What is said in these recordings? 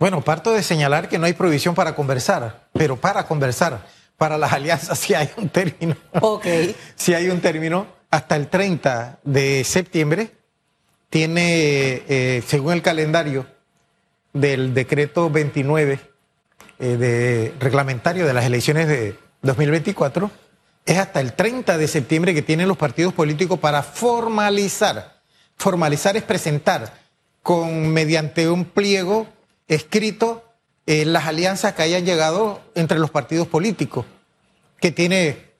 Bueno, parto de señalar que no hay prohibición para conversar, pero para conversar, para las alianzas sí hay un término. Ok. Sí hay un término. Hasta el 30 de septiembre tiene, eh, según el calendario del decreto 29 eh, de reglamentario de las elecciones de 2024, es hasta el 30 de septiembre que tienen los partidos políticos para formalizar. Formalizar es presentar con mediante un pliego escrito eh, las alianzas que hayan llegado entre los partidos políticos, que tiene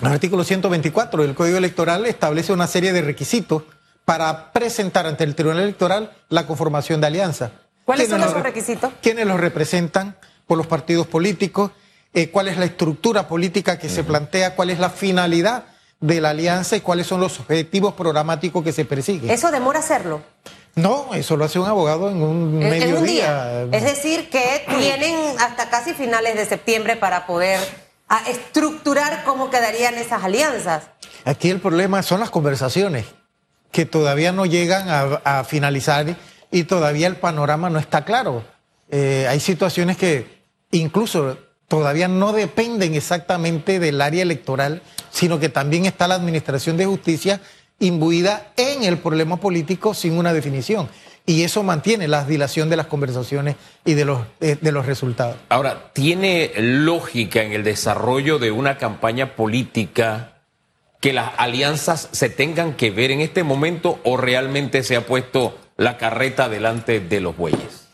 el artículo 124 del Código Electoral establece una serie de requisitos para presentar ante el Tribunal Electoral la conformación de alianza. ¿Cuáles son ¿Quiénes esos los- requisitos? ¿Quiénes los representan por los partidos políticos? Eh, ¿Cuál es la estructura política que se plantea? ¿Cuál es la finalidad de la alianza y cuáles son los objetivos programáticos que se persiguen? ¿Eso demora hacerlo? No, eso lo hace un abogado en un En- en mediodía. un día. Es decir, que tienen hasta casi finales de septiembre para poder ah, estructurar cómo quedarían esas alianzas. Aquí el problema son las conversaciones que todavía no llegan a, a finalizar y todavía el panorama no está claro. Eh, hay situaciones que incluso todavía no dependen exactamente del área electoral, sino que también está la Administración de Justicia imbuida en el problema político sin una definición. Y eso mantiene la dilación de las conversaciones y de los, eh, de los resultados. Ahora, ¿tiene lógica en el desarrollo de una campaña política que las alianzas se tengan que ver en este momento o realmente se ha puesto la carreta delante de los bueyes?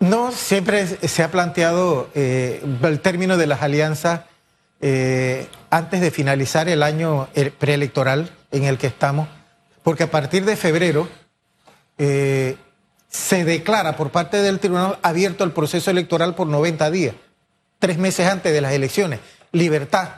No, siempre se ha planteado eh, el término de las alianzas eh, antes de finalizar el año preelectoral en el que estamos, porque a partir de febrero eh, se declara por parte del tribunal abierto el proceso electoral por 90 días, tres meses antes de las elecciones. Libertad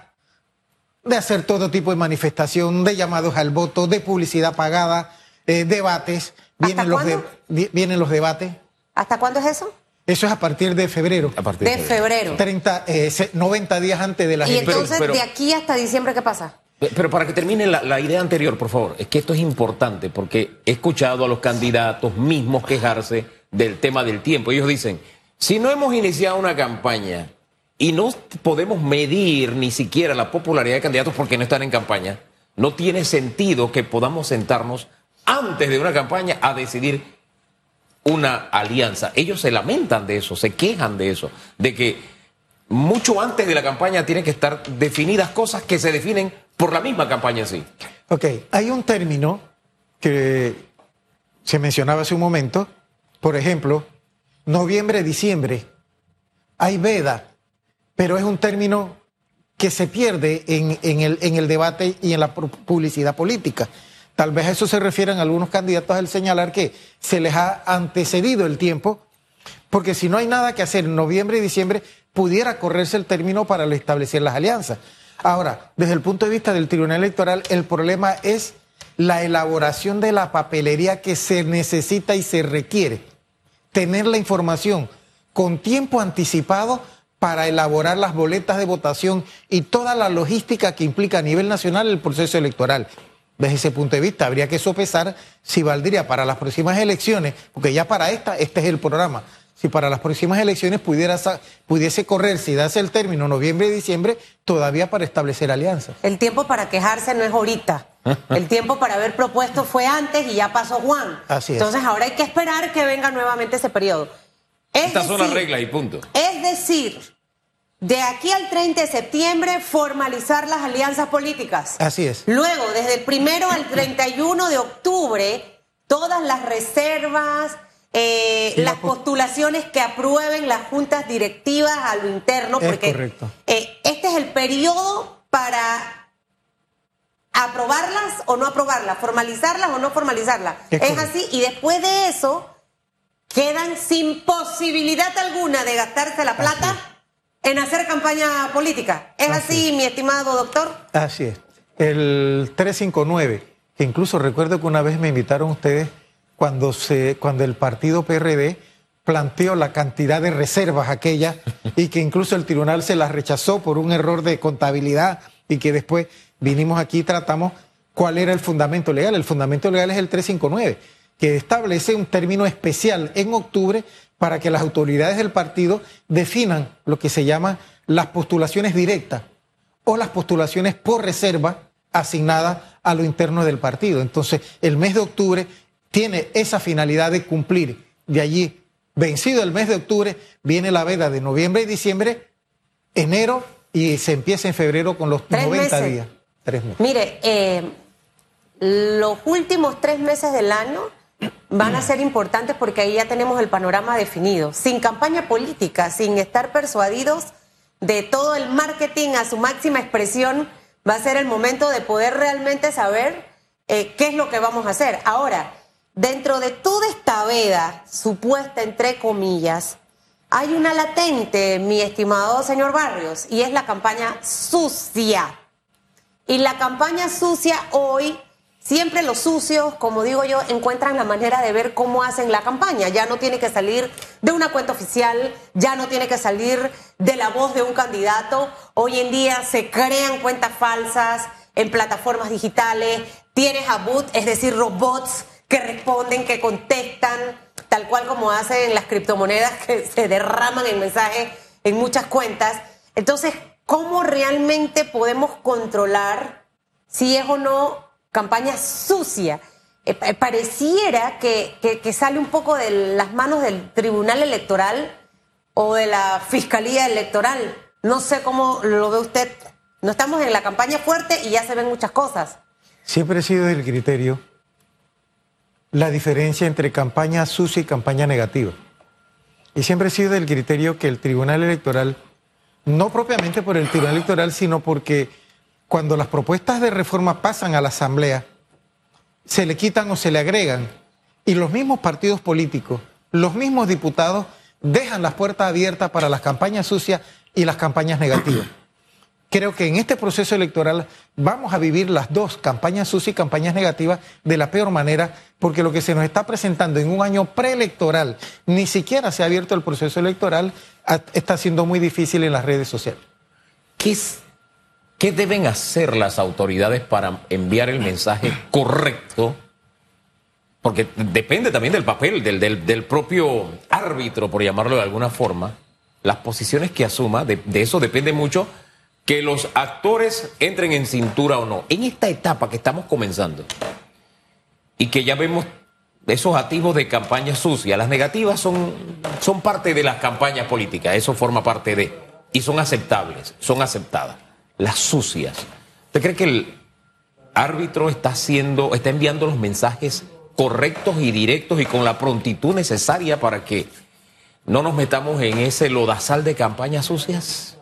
de hacer todo tipo de manifestación, de llamados al voto, de publicidad pagada, eh, debates. Vienen los, de- vienen los debates. ¿Hasta cuándo es eso? Eso es a partir de febrero. A partir De febrero. 30, eh, se- 90 días antes de las Y elecciones. entonces, pero- de aquí hasta diciembre, ¿qué pasa? Pero para que termine la, la idea anterior, por favor, es que esto es importante porque he escuchado a los candidatos mismos quejarse del tema del tiempo. Ellos dicen, si no hemos iniciado una campaña y no podemos medir ni siquiera la popularidad de candidatos porque no están en campaña, no tiene sentido que podamos sentarnos antes de una campaña a decidir una alianza. Ellos se lamentan de eso, se quejan de eso, de que mucho antes de la campaña tienen que estar definidas cosas que se definen por la misma campaña sí. Ok, hay un término que se mencionaba hace un momento, por ejemplo, noviembre, diciembre. Hay veda, pero es un término que se pierde en, el, el debate y en la pu- publicidad política. Tal vez a eso se refieren algunos candidatos al señalar que se les ha antecedido el tiempo, porque si no hay nada que hacer en noviembre y diciembre, pudiera correrse el término para establecer las alianzas. Ahora, desde el punto de vista del Tribunal Electoral, el problema es la elaboración de la papelería que se necesita y se requiere. Tener la información con tiempo anticipado para elaborar las boletas de votación y toda la logística que implica a nivel nacional el proceso electoral. Desde ese punto de vista, habría que sopesar si valdría para las próximas elecciones, porque ya para esta, este es el programa, si para las próximas elecciones pudiera, pudiese correr, si dase el término noviembre y diciembre, todavía para establecer alianzas. El tiempo para quejarse no es ahorita. El tiempo para haber propuesto fue antes y ya pasó Juan. Así es. Entonces ahora hay que esperar que venga nuevamente ese periodo. Es Estas son las reglas y punto. Es decir, de aquí al 30 de septiembre formalizar las alianzas políticas. Así es. Luego, desde el primero al 31 de octubre, todas las reservas, eh, las pos- postulaciones que aprueben las juntas directivas a lo interno, Es porque eh, este es el periodo para aprobarlas o no aprobarlas, formalizarlas o no formalizarlas. Es así, y después de eso, quedan sin posibilidad alguna de gastarse la plata en hacer campaña política. ¿Es Así así, mi estimado doctor? Así es. El 359, que incluso recuerdo que una vez me invitaron ustedes cuando, se, cuando el partido PRD planteó la cantidad de reservas aquellas y que incluso el tribunal se las rechazó por un error de contabilidad y que después vinimos aquí y tratamos cuál era el fundamento legal. El fundamento legal es el 359, que establece un término especial en octubre para que las autoridades del partido definan lo que se llaman las postulaciones directas o las postulaciones por reserva asignadas a lo interno del partido. Entonces, el mes de octubre tiene esa finalidad de cumplir. De allí, vencido el mes de octubre, viene la veda de noviembre y diciembre, enero y se empieza en febrero con los 90 días. Tres meses. Mire, eh, los últimos tres meses del año van a ser importantes porque ahí ya tenemos el panorama definido. Sin campaña política, sin estar persuadidos de todo el marketing a su máxima expresión, va a ser el momento de poder realmente saber eh, qué es lo que vamos a hacer. Ahora, dentro de toda esta veda supuesta, entre comillas, hay una latente, mi estimado señor Barrios, y es la campaña sucia. Y la campaña sucia hoy Siempre los sucios, como digo yo, encuentran la manera de ver cómo hacen la campaña. Ya no tiene que salir de una cuenta oficial, ya no tiene que salir de la voz de un candidato. Hoy en día se crean cuentas falsas en plataformas digitales, tienes a boot, es decir, robots que responden, que contestan, tal cual como hacen las criptomonedas que se derraman el mensaje en muchas cuentas. Entonces, ¿cómo realmente podemos controlar si es o no campaña sucia. Eh, pareciera que, que, sale un poco de las manos del Tribunal Electoral o de la Fiscalía Electoral. No sé cómo lo ve usted. No estamos en la campaña fuerte y ya se ven muchas cosas. Siempre ha sido el criterio la diferencia entre campaña sucia y campaña negativa. Y siempre ha sido del criterio que el Tribunal Electoral, no propiamente por el Tribunal Electoral, sino porque cuando las propuestas de reforma pasan a la Asamblea, se le quitan o se le agregan y los mismos partidos políticos, los mismos diputados dejan las puertas abiertas para las campañas sucias y las campañas negativas. Creo que en este proceso electoral vamos a vivir las dos, campañas sucias y campañas negativas, de la peor manera, porque lo que se nos está presentando en un año preelectoral, ni siquiera se ha abierto el proceso electoral, está siendo muy difícil en las redes sociales. ¿Qué ¿Qué deben hacer las autoridades para enviar el mensaje correcto? Porque depende también del papel del, propio árbitro, por llamarlo de alguna forma. Las posiciones que asuma, de, eso depende mucho que los actores entren en cintura o no. En esta etapa que estamos comenzando y que ya vemos esos activos de campaña sucia, las negativas son, son parte de las campañas políticas, eso forma parte de, y son aceptables, son aceptadas las sucias. ¿Usted cree que el árbitro está haciendo, está enviando los mensajes correctos y directos y con la prontitud necesaria para que no nos metamos en ese lodazal de campañas sucias?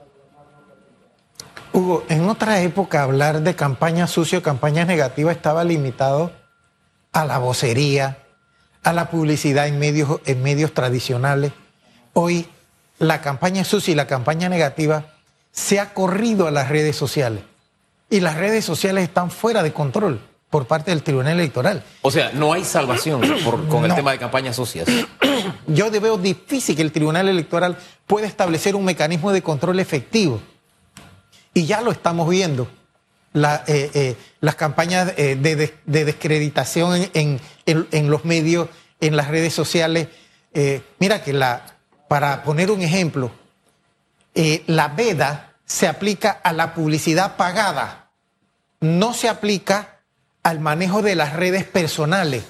Hugo, en otra época hablar de campañas sucias o campañas negativas estaba limitado a la vocería, a la publicidad en medios, en medios tradicionales. Hoy la campaña sucia y la campaña negativa se ha corrido a las redes sociales y las redes sociales están fuera de control por parte del Tribunal Electoral. O sea, no hay salvación con el tema de campañas socias. Yo veo difícil que el Tribunal Electoral pueda establecer un mecanismo de control efectivo. Y ya lo estamos viendo. Eh, eh, las campañas eh, de, descreditación en, los medios, en las redes sociales. mira que la, para poner un ejemplo, la veda se aplica a la publicidad pagada, no se aplica al manejo de las redes personales.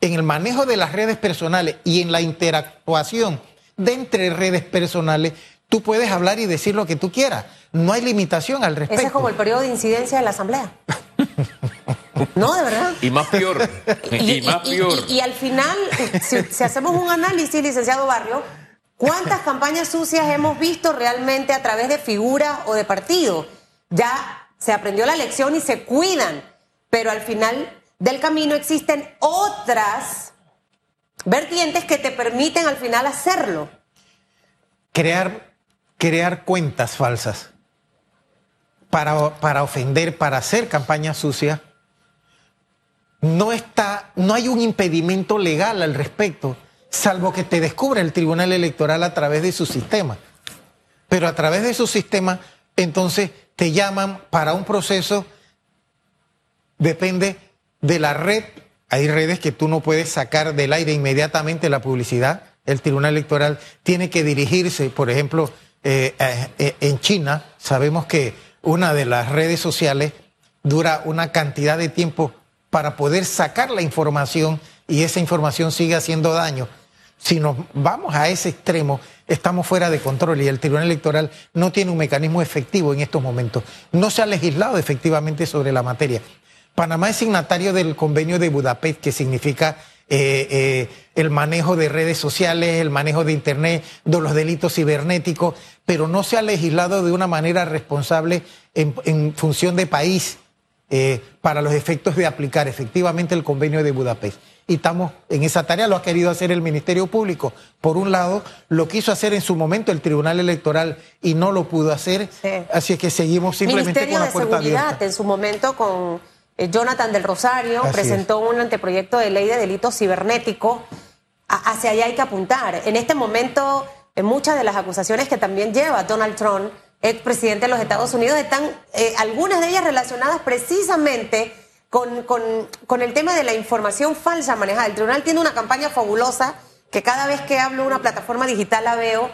En el manejo de las redes personales y en la interactuación de entre redes personales, tú puedes hablar y decir lo que tú quieras. No hay limitación al respecto. Ese es como el periodo de incidencia de la Asamblea. No, de verdad. Y más peor. Y, más peor. Y, al final, si hacemos un análisis, licenciado Barrio, ¿Cuántas campañas sucias hemos visto realmente a través de figuras o de partidos? Ya se aprendió la lección y se cuidan, pero al final del camino existen otras vertientes que te permiten al final hacerlo. Crear, crear cuentas falsas para, para ofender, para hacer campañas sucias, no está, no hay un impedimento legal al respecto salvo que te descubra el Tribunal Electoral a través de su sistema. Pero a través de su sistema, entonces te llaman para un proceso, depende de la red. Hay redes que tú no puedes sacar del aire inmediatamente la publicidad, el Tribunal Electoral tiene que dirigirse, por ejemplo, eh, eh, eh, en China, sabemos que una de las redes sociales dura una cantidad de tiempo para poder sacar la información y esa información sigue haciendo daño. Si nos vamos a ese extremo, estamos fuera de control y el Tribunal Electoral no tiene un mecanismo efectivo en estos momentos. No se ha legislado efectivamente sobre la materia. Panamá es signatario del convenio de Budapest, que significa eh, eh, el manejo de redes sociales, el manejo de Internet, de los delitos cibernéticos, pero no se ha legislado de una manera responsable en, función de país eh, para los efectos de aplicar efectivamente el convenio de Budapest. Y estamos en esa tarea, lo ha querido hacer el Ministerio Público. Por un lado, lo quiso hacer en su momento el Tribunal Electoral y no lo pudo hacer. Así es que seguimos simplemente Ministerio con la puerta de Seguridad, en su momento con Jonathan del Rosario presentó un anteproyecto de ley de delito cibernético. Hacia allá hay que apuntar. En este momento, en muchas de las acusaciones que también lleva Donald Trump, expresidente de los Estados Unidos, están eh, algunas de ellas relacionadas precisamente con, con, el tema de la información falsa manejada. El tribunal tiene una campaña fabulosa que cada vez que hablo una plataforma digital la veo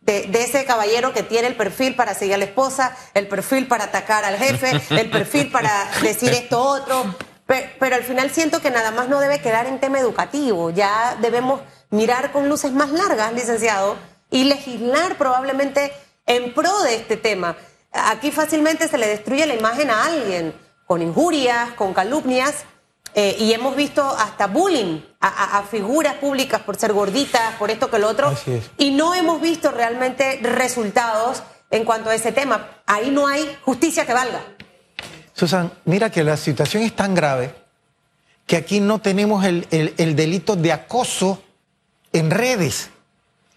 de, ese caballero que tiene el perfil para seguir a la esposa, el perfil para atacar al jefe, el perfil para decir esto otro. Pero, al final siento que nada más no debe quedar en tema educativo. Ya debemos mirar con luces más largas, licenciado, y legislar probablemente en pro de este tema. Aquí fácilmente se le destruye la imagen a alguien con injurias, con calumnias, eh, y hemos visto hasta bullying a, figuras públicas por ser gorditas, por esto que lo otro. Y no hemos visto realmente resultados en cuanto a ese tema. Ahí no hay justicia que valga. Susan, mira que la situación es tan grave que aquí no tenemos el, el delito de acoso en redes.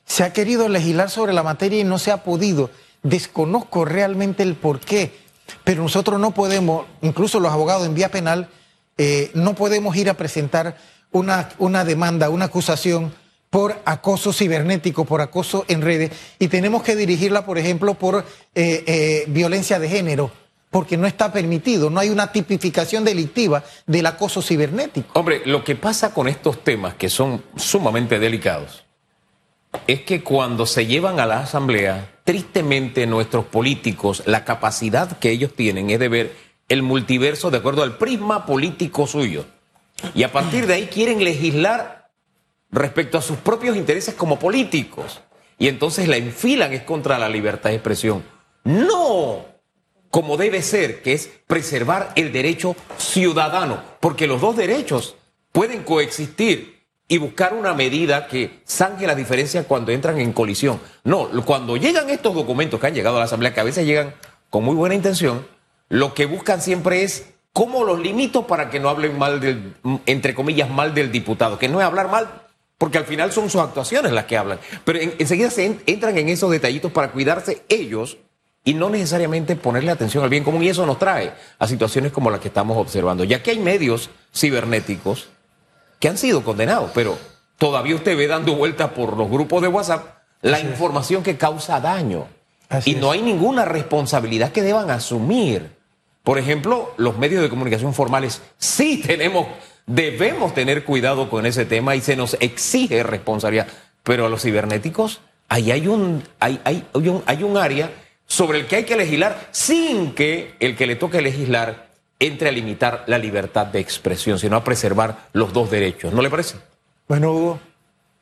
Se ha querido legislar sobre la materia y no se ha podido. Desconozco realmente el por qué, pero nosotros no podemos, incluso los abogados en vía penal, eh, no podemos ir a presentar una, una demanda, una acusación por acoso cibernético, por acoso en redes, y tenemos que dirigirla, por ejemplo, por eh, eh, violencia de género, porque no está permitido, no hay una tipificación delictiva del acoso cibernético. Hombre, lo que pasa con estos temas, que son sumamente delicados, es que cuando se llevan a la Asamblea, tristemente nuestros políticos, la capacidad que ellos tienen es de ver el multiverso de acuerdo al prisma político suyo. Y a partir de ahí quieren legislar respecto a sus propios intereses como políticos. Y entonces la enfilan es contra la libertad de expresión. No como debe ser, que es preservar el derecho ciudadano, porque los dos derechos pueden coexistir y buscar una medida que zanje la diferencia cuando entran en colisión. No, cuando llegan estos documentos que han llegado a la Asamblea, que a veces llegan con muy buena intención, lo que buscan siempre es cómo los limito para que no hablen mal del, entre comillas, mal del diputado, que no es hablar mal, porque al final son sus actuaciones las que hablan. Pero enseguida se entran en esos detallitos para cuidarse ellos y no necesariamente ponerle atención al bien común. Y eso nos trae a situaciones como las que estamos observando. Ya que hay medios cibernéticos que han sido condenados, pero todavía usted ve dando vueltas por los grupos de WhatsApp la información que causa daño. y no hay ninguna responsabilidad que deban asumir. Por ejemplo, los medios de comunicación formales sí tenemos, debemos tener cuidado con ese tema y se nos exige responsabilidad. Pero a los cibernéticos, ahí hay un, hay, hay, un, hay un área sobre el que hay que legislar sin que el que le toque legislar entre a limitar la libertad de expresión, sino a preservar los dos derechos. ¿No le parece? Bueno, Hugo,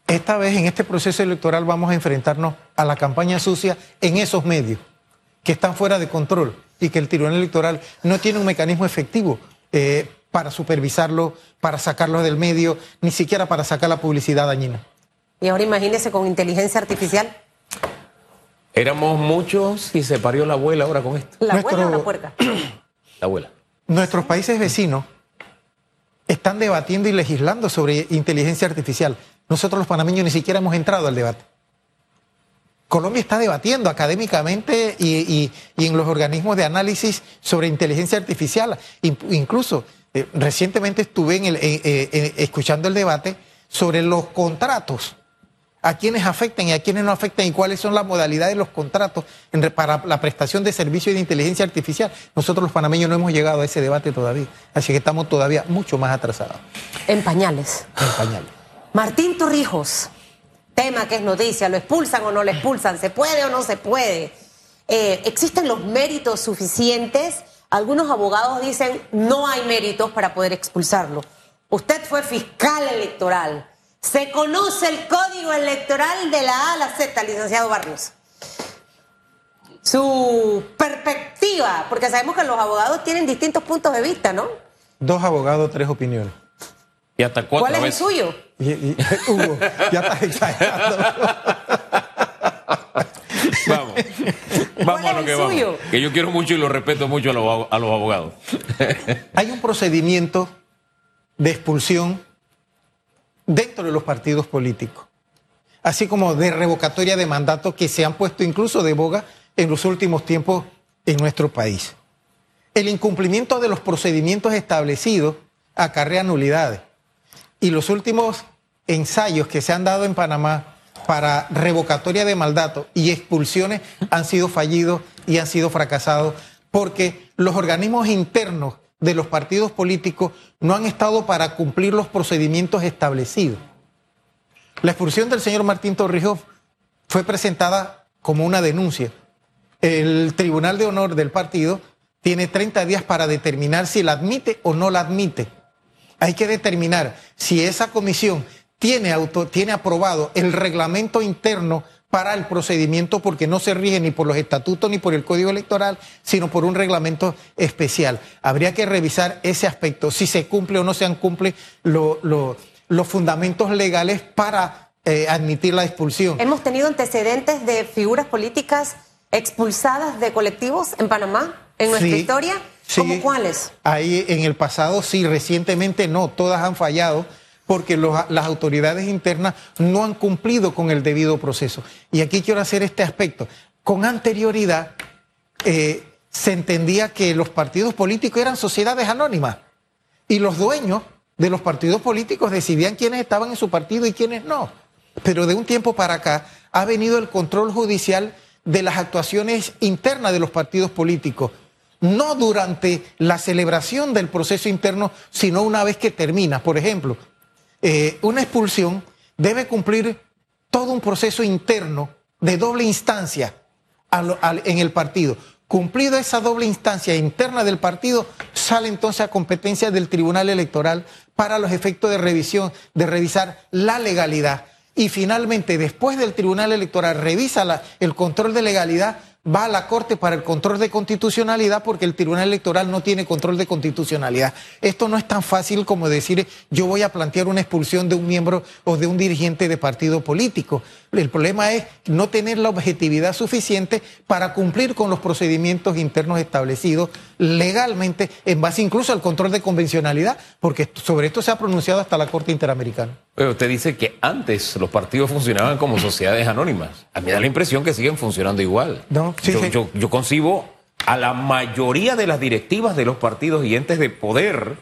esta vez en este proceso electoral vamos a enfrentarnos a la campaña sucia en esos medios que están fuera de control y que el Tribunal Electoral no tiene un mecanismo efectivo eh, para supervisarlo, para sacarlo del medio, ni siquiera para sacar la publicidad dañina. Y ahora imagínese con inteligencia artificial. Éramos muchos y se parió la abuela ahora con esto. ¿La abuela o la puerca? La abuela. Nuestros países vecinos están debatiendo y legislando sobre inteligencia artificial. Nosotros los panameños ni siquiera hemos entrado al debate. Colombia está debatiendo académicamente y, en los organismos de análisis sobre inteligencia artificial. Incluso eh, recientemente estuve en el, escuchando el debate sobre los contratos, a quienes afectan y a quienes no afectan y cuáles son las modalidades de los contratos para la prestación de servicios de inteligencia artificial. Nosotros los panameños no hemos llegado a ese debate todavía, así que estamos todavía mucho más atrasados. En pañales. En pañales. Martín Torrijos tema que es noticia, lo expulsan o no lo expulsan, se puede o no se puede. Eh, ¿Existen los méritos suficientes? Algunos abogados dicen no hay méritos para poder expulsarlo. Usted fue fiscal electoral. Se conoce el código electoral de la A a la Z, licenciado Barrios. Su perspectiva, porque sabemos que los abogados tienen distintos puntos de vista, ¿no? Dos abogados, tres opiniones. Y ¿Cuál es el suyo? Y- y- Hugo, ya estás exagerando. Vamos. Vamos ¿Cuál a lo que vamos. suyo? Que yo quiero mucho y lo respeto mucho a los, abo- a los abogados. Hay un procedimiento de expulsión dentro de los partidos políticos, así como de revocatoria de mandato que se han puesto incluso de boga en los últimos tiempos en nuestro país. El incumplimiento de los procedimientos establecidos acarrea nulidades. Y los últimos ensayos que se han dado en Panamá para revocatoria de mandato y expulsiones han sido fallidos y han sido fracasados porque los organismos internos de los partidos políticos no han estado para cumplir los procedimientos establecidos. La expulsión del señor Martín Torrijos fue presentada como una denuncia. El Tribunal de Honor del partido tiene 30 días para determinar si la admite o no la admite. Hay que determinar si esa comisión tiene, auto, tiene aprobado el reglamento interno para el procedimiento porque no se rige ni por los estatutos ni por el código electoral, sino por un reglamento especial. Habría que revisar ese aspecto, si se cumple o no se cumple lo- lo- los fundamentos legales para eh, admitir la expulsión. Hemos tenido antecedentes de figuras políticas expulsadas de colectivos en Panamá, en nuestra Sí, historia. Sí. ¿Cómo cuáles? Ahí en el pasado sí, recientemente no, todas han fallado porque los- las autoridades internas no han cumplido con el debido proceso. Y aquí quiero hacer este aspecto. Con anterioridad eh, se entendía que los partidos políticos eran sociedades anónimas y los dueños de los partidos políticos decidían quiénes estaban en su partido y quiénes no. Pero de un tiempo para acá ha venido el control judicial de las actuaciones internas de los partidos políticos, no durante la celebración del proceso interno, sino una vez que termina. Por ejemplo, eh, una expulsión debe cumplir todo un proceso interno de doble instancia en el partido. Cumplida esa doble instancia interna del partido, sale entonces a competencia del Tribunal Electoral para los efectos de revisión, de revisar la legalidad. Y finalmente, después del Tribunal Electoral revisa el control de legalidad, va a la Corte para el control de constitucionalidad porque el Tribunal Electoral no tiene control de constitucionalidad. Esto no es tan fácil como decir yo voy a plantear una expulsión de un miembro o de un dirigente de partido político. El problema es no tener la objetividad suficiente para cumplir con los procedimientos internos establecidos legalmente en base incluso al control de convencionalidad, porque sobre esto se ha pronunciado hasta la Corte Interamericana. Pero usted dice que antes los partidos funcionaban como sociedades anónimas. A mí me da la impresión que siguen funcionando igual. No, sí, yo, sí. yo- yo concibo a la mayoría de las directivas de los partidos y entes de poder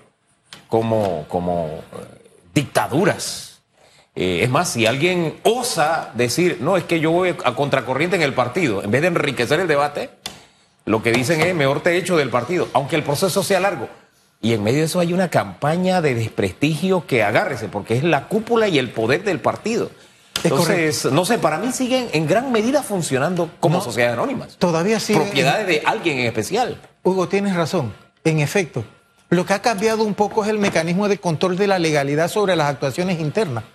como, como eh, dictaduras. Eh, es más, si alguien osa decir, no, es que yo voy a contracorriente en el partido, en vez de enriquecer el debate, lo que dicen es, mejor te echo del partido, aunque el proceso sea largo. Y en medio de eso hay una campaña de desprestigio que agárrese, porque es la cúpula y el poder del partido. Es Entonces, no sé, para mí siguen en gran medida funcionando como No. sociedades anónimas. Todavía sigue. Propiedades de alguien en especial. Hugo, tienes razón. En efecto, lo que ha cambiado un poco es el mecanismo de control de la legalidad sobre las actuaciones internas,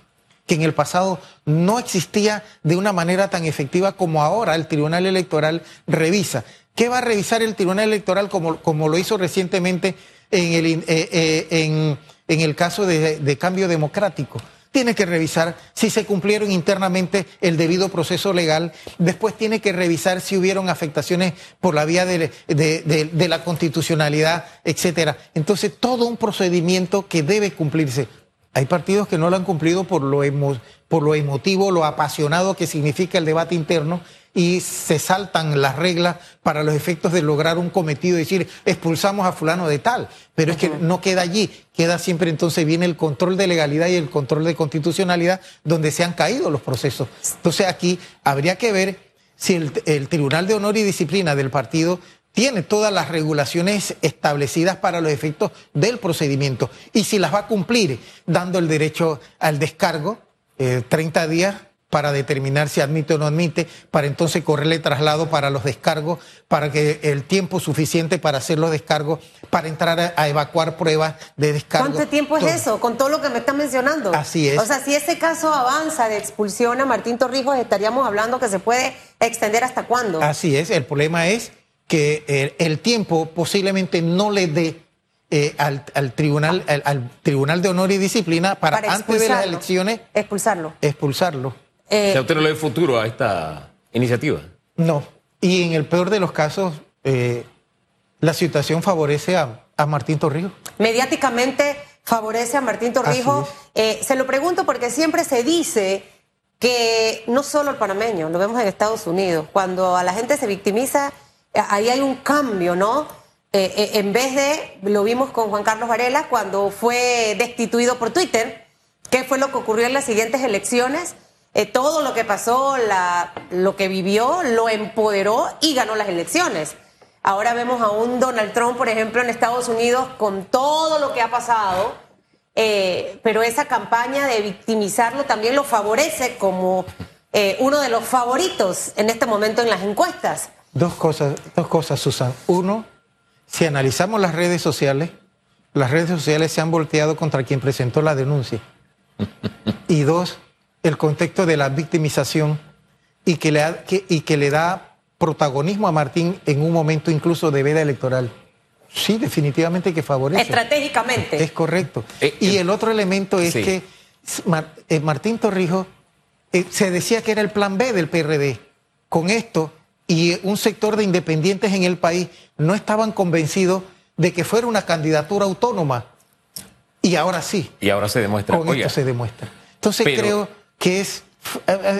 que en el pasado no existía de una manera tan efectiva como ahora el Tribunal Electoral revisa. ¿Qué va a revisar el Tribunal Electoral como, como lo hizo recientemente en el, eh, eh, en, el caso de, cambio democrático? tiene que revisar si se cumplieron internamente el debido proceso legal, después tiene que revisar si hubieron afectaciones por la vía de, de- de- de la constitucionalidad, etcétera. Entonces, todo un procedimiento que debe cumplirse. Hay partidos que no lo han cumplido por lo, emo- por lo emotivo, lo apasionado que significa el debate interno y se saltan las reglas para los efectos de lograr un cometido, decir, expulsamos a fulano de tal. Pero es que no queda allí, queda siempre entonces viene el control de legalidad y el control de constitucionalidad donde se han caído los procesos. Entonces aquí habría que ver si el, el Tribunal de Honor y Disciplina del partido tiene todas las regulaciones establecidas para los efectos del procedimiento y si las va a cumplir dando el derecho al descargo, eh, 30 días para determinar si admite o no admite, para entonces correrle traslado para los descargos, para que el tiempo suficiente para hacer los descargos, para entrar a, a evacuar pruebas de descargo. ¿Cuánto tiempo es eso? Con todo lo que me están mencionando. Así es. O sea, si ese caso avanza de expulsión a Martín Torrijos, estaríamos hablando que se puede extender hasta cuándo. Así es, el problema es que eh, el tiempo posiblemente no le dé eh, al, al tribunal, al, al Tribunal de Honor y Disciplina para, Para antes de las elecciones Expulsarlo. expulsarlo. Eh, O sea, usted no le ve futuro a esta iniciativa. No. Y en el peor de los casos, eh, la situación favorece a, a Martín Torrijos. mediáticamente favorece a Martín Torrijos. Eh, se lo pregunto porque siempre se dice que no solo el panameño, lo vemos en Estados Unidos, cuando a la gente se victimiza, ahí hay un cambio, ¿no? Eh, eh, en vez de, lo vimos con Juan Carlos Varela cuando fue destituido por Twitter, ¿qué fue lo que ocurrió en las siguientes elecciones? Eh, todo lo que pasó, lo que vivió, lo empoderó y ganó las elecciones. Ahora vemos a un Donald Trump, por ejemplo, en Estados Unidos con todo lo que ha pasado, pero esa campaña de victimizarlo también lo favorece como uno de los favoritos en este momento en las encuestas. Dos cosas, dos cosas, Susan. Uno, si analizamos las redes sociales, las redes sociales se han volteado contra quien presentó la denuncia. Y dos, el contexto de la victimización y que le, ha- que- y que le da protagonismo a Martín en un momento incluso de veda electoral. Sí, definitivamente que favorece. Estratégicamente. Es correcto. Eh, y eh, el otro elemento es sí. que Mar- eh, Martín Torrijos eh, se decía que era el plan B del PRD. Con esto, y un sector de independientes en el país no estaban convencidos de que fuera una candidatura autónoma. Y ahora sí, Y ahora se demuestra. con Oiga, esto se demuestra. Entonces pero- creo que es,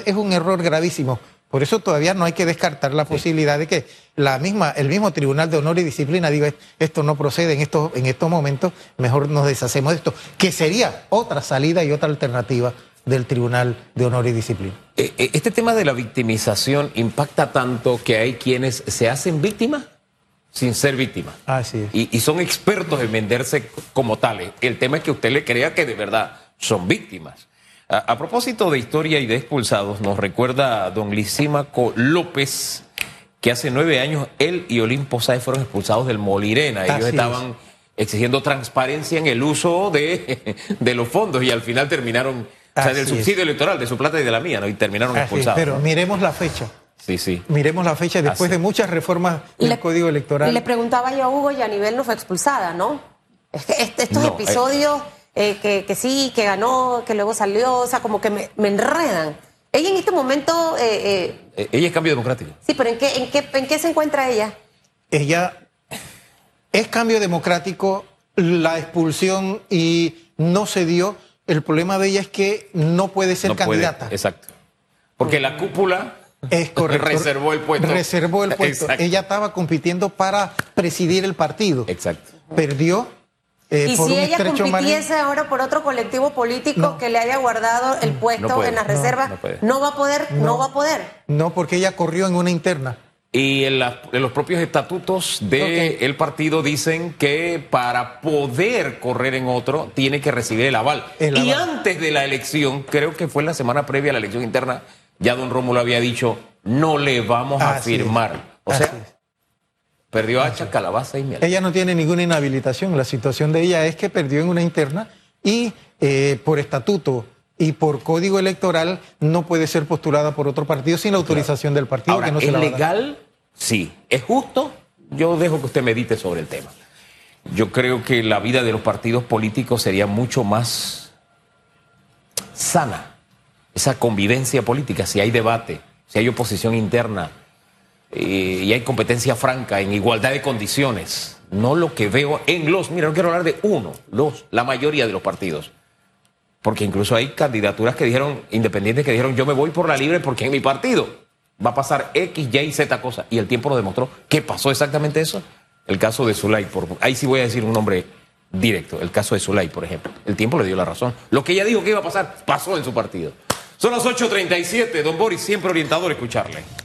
es un error gravísimo. Por eso todavía no hay que descartar la posibilidad de que la misma, el mismo Tribunal de Honor y Disciplina diga esto no procede en estos, en estos momentos, mejor nos deshacemos de esto, que sería otra salida y otra alternativa del Tribunal de Honor y Disciplina. eh, eh, este tema de la victimización impacta tanto que hay quienes se hacen víctimas sin ser víctimas. Así es. Y, y son expertos en venderse como tales. El tema es que usted le crea que de verdad son víctimas. A, a propósito de historia y de expulsados, nos recuerda don Lisímaco López que hace nueve años él y Olimpo Sáez fueron expulsados del Molirena. Ellos Así es. estaban exigiendo transparencia en el uso de, de los fondos y al final terminaron, o sea, Así del es. subsidio electoral, de su plata y de la mía, ¿no? Y terminaron Así es. expulsados. Pero miremos la fecha. Sí, sí. Miremos la fecha después Así. de muchas reformas del le- Código Electoral. Y le preguntaba yo a Hugo y a nivel no fue expulsada, ¿no? Es que este- estos No, episodios eh, que, que sí, que ganó, que luego salió, o sea, como que me, me enredan. Ella en este momento, eh, eh, Eh, Ella es cambio democrático. sí, pero ¿en qué, en, qué, ¿en qué se encuentra ella? ella es cambio democrático, la expulsión y no se dio. El problema de ella es que no puede ser No puede, candidata. exacto. Porque la cúpula Es correcto. reservó el puesto. Reservó el puesto. Exacto. Ella estaba compitiendo para presidir el partido. Exacto. Perdió eh, y por si un ella compitiese ahora por otro colectivo político No. que le haya guardado el puesto puede. en las No, reservas, no va a poder, no. No. va a poder. No, porque ella corrió en una interna. Y en, la- en los propios estatutos del partido dicen que para poder correr en otro tiene que recibir el aval. El Y aval. antes de la elección, creo que fue la semana previa a la elección interna, ya don Rómulo había dicho, no le vamos a Así es. firmar. O Así sea, es. perdió hacha, calabaza y miel. Ella no tiene ninguna inhabilitación. La situación de ella es que perdió en una interna y eh, por estatuto y por código electoral no puede ser postulada por otro partido sin la autorización del partido. Ahora, que no se ¿es la legal? Sí. ¿Es justo? Yo dejo que usted medite sobre el tema. Yo creo que la vida de los partidos políticos sería mucho más sana. Esa convivencia política, si hay debate, si hay oposición interna eh, y hay competencia franca en igualdad de condiciones. No lo que veo en los, mira, no quiero hablar de uno, los, la mayoría de los partidos. Porque incluso hay candidaturas que dijeron, independientes que dijeron, yo me voy por la libre porque en mi partido va a pasar X, Y, Z cosa. Y el tiempo lo demostró. ¿Qué pasó exactamente eso? El caso de Zulay, por, ahí sí voy a decir un nombre directo. El caso de Zulay, por ejemplo. El tiempo le dio la razón. Lo que ella dijo que iba a pasar, pasó en su partido. Son las 8.37, don Boris, siempre orientador escucharle.